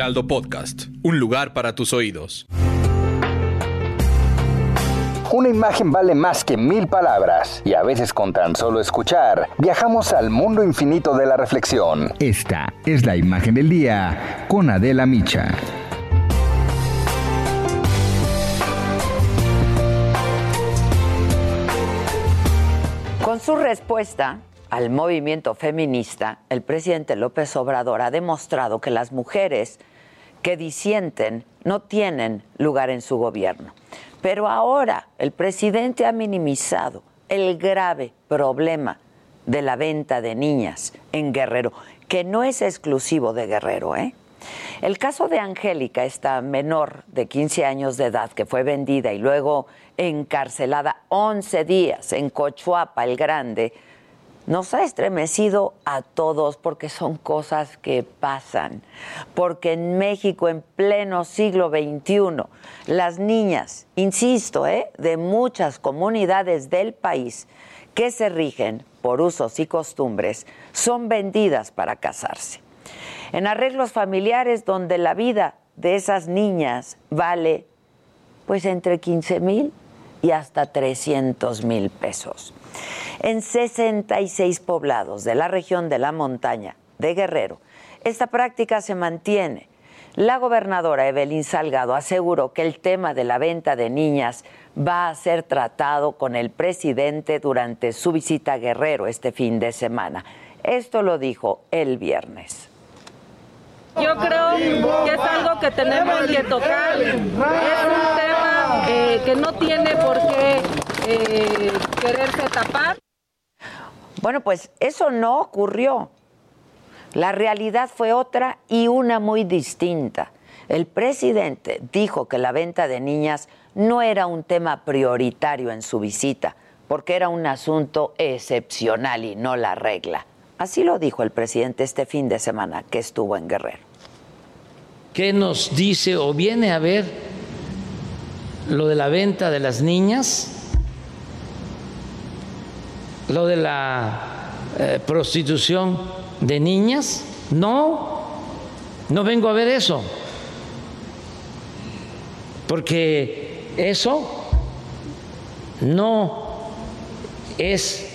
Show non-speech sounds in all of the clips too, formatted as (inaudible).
Heraldo Podcast, un lugar para tus oídos. Una imagen vale más que mil palabras y a veces con tan solo escuchar viajamos al mundo infinito de la reflexión. Esta es la imagen del día con Adela Micha. Con su respuesta al movimiento feminista, el presidente López Obrador ha demostrado que las mujeres que disienten no tienen lugar en su gobierno. Pero ahora el presidente ha minimizado el grave problema de la venta de niñas en Guerrero, que no es exclusivo de Guerrero. ¿eh? El caso de Angélica, esta menor de 15 años de edad que fue vendida y luego encarcelada 11 días en Cochuapa el Grande, nos ha estremecido a todos porque son cosas que pasan. Porque en México, en pleno siglo XXI, las niñas, insisto, ¿eh? de muchas comunidades del país que se rigen por usos y costumbres, son vendidas para casarse. En arreglos familiares donde la vida de esas niñas vale pues entre 15 mil y hasta 300 mil pesos. En 66 poblados de la región de la montaña de Guerrero, esta práctica se mantiene. La gobernadora Evelyn Salgado aseguró que el tema de la venta de niñas va a ser tratado con el presidente durante su visita a Guerrero este fin de semana. Esto lo dijo el viernes. Yo creo que es algo que tenemos que tocar. Eh, que no tiene por qué eh, quererse tapar. Bueno, pues eso no ocurrió. La realidad fue otra y una muy distinta. El presidente dijo que la venta de niñas no era un tema prioritario en su visita, porque era un asunto excepcional y no la regla. Así lo dijo el presidente este fin de semana que estuvo en Guerrero. ¿Qué nos dice o viene a ver lo de la venta de las niñas? ¿Lo de la eh, prostitución de niñas? No, no vengo a ver eso. Porque eso no es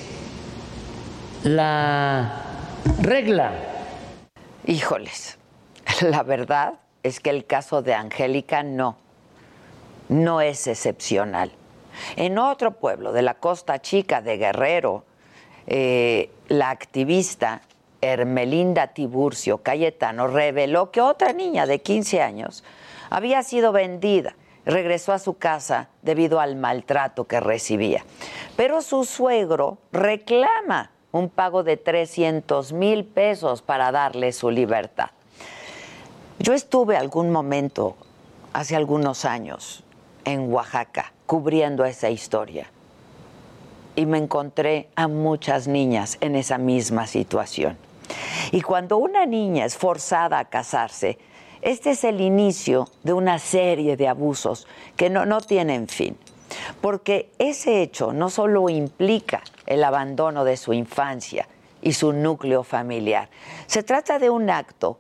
la regla. Híjoles, (laughs) la verdad es que el caso de Angélica no, no es excepcional. En otro pueblo de la Costa Chica de Guerrero, eh, la activista Hermelinda Tiburcio Cayetano reveló que otra niña de 15 años había sido vendida. Regresó a su casa debido al maltrato que recibía. Pero su suegro reclama un pago de 300 mil pesos para darle su libertad. Yo estuve algún momento, hace algunos años, en Oaxaca, cubriendo esa historia. Y me encontré a muchas niñas en esa misma situación. Y cuando una niña es forzada a casarse, este es el inicio de una serie de abusos que no, no tienen fin. Porque ese hecho no solo implica el abandono de su infancia y su núcleo familiar, se trata de un acto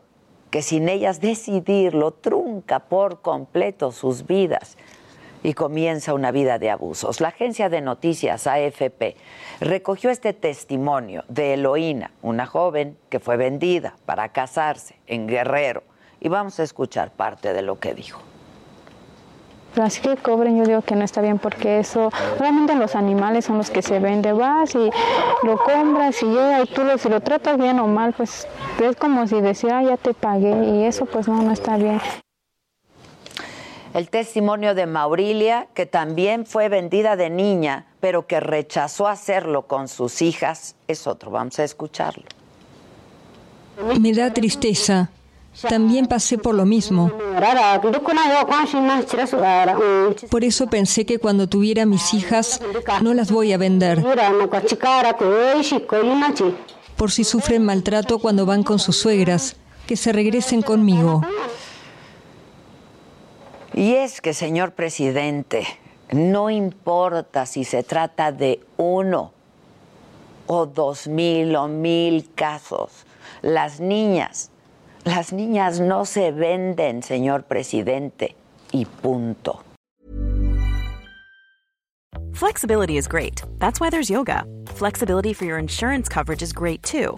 que sin ellas decidirlo trunca por completo sus vidas y comienza una vida de abusos. La agencia de noticias AFP recogió este testimonio de Eloína, una joven que fue vendida para casarse en Guerrero, y vamos a escuchar parte de lo que dijo. Así que cobren, yo digo que no está bien porque eso, realmente los animales son los que se venden, vas y lo compras y llega y tú lo, si lo tratas bien o mal, pues es como si decía, ah, ya te pagué y eso pues no, no está bien. El testimonio de Maurilia, que también fue vendida de niña, pero que rechazó hacerlo con sus hijas, es otro. Vamos a escucharlo. Me da tristeza. También pasé por lo mismo. Por eso pensé que cuando tuviera mis hijas no las voy a vender. Por si sufren maltrato cuando van con sus suegras, que se regresen conmigo. Y es que, señor presidente, no importa si se trata de uno o dos mil o mil casos, las niñas las niñas no se venden, señor presidente, y punto. Flexibility is great. That's why there's yoga. Flexibility for your insurance coverage is great too.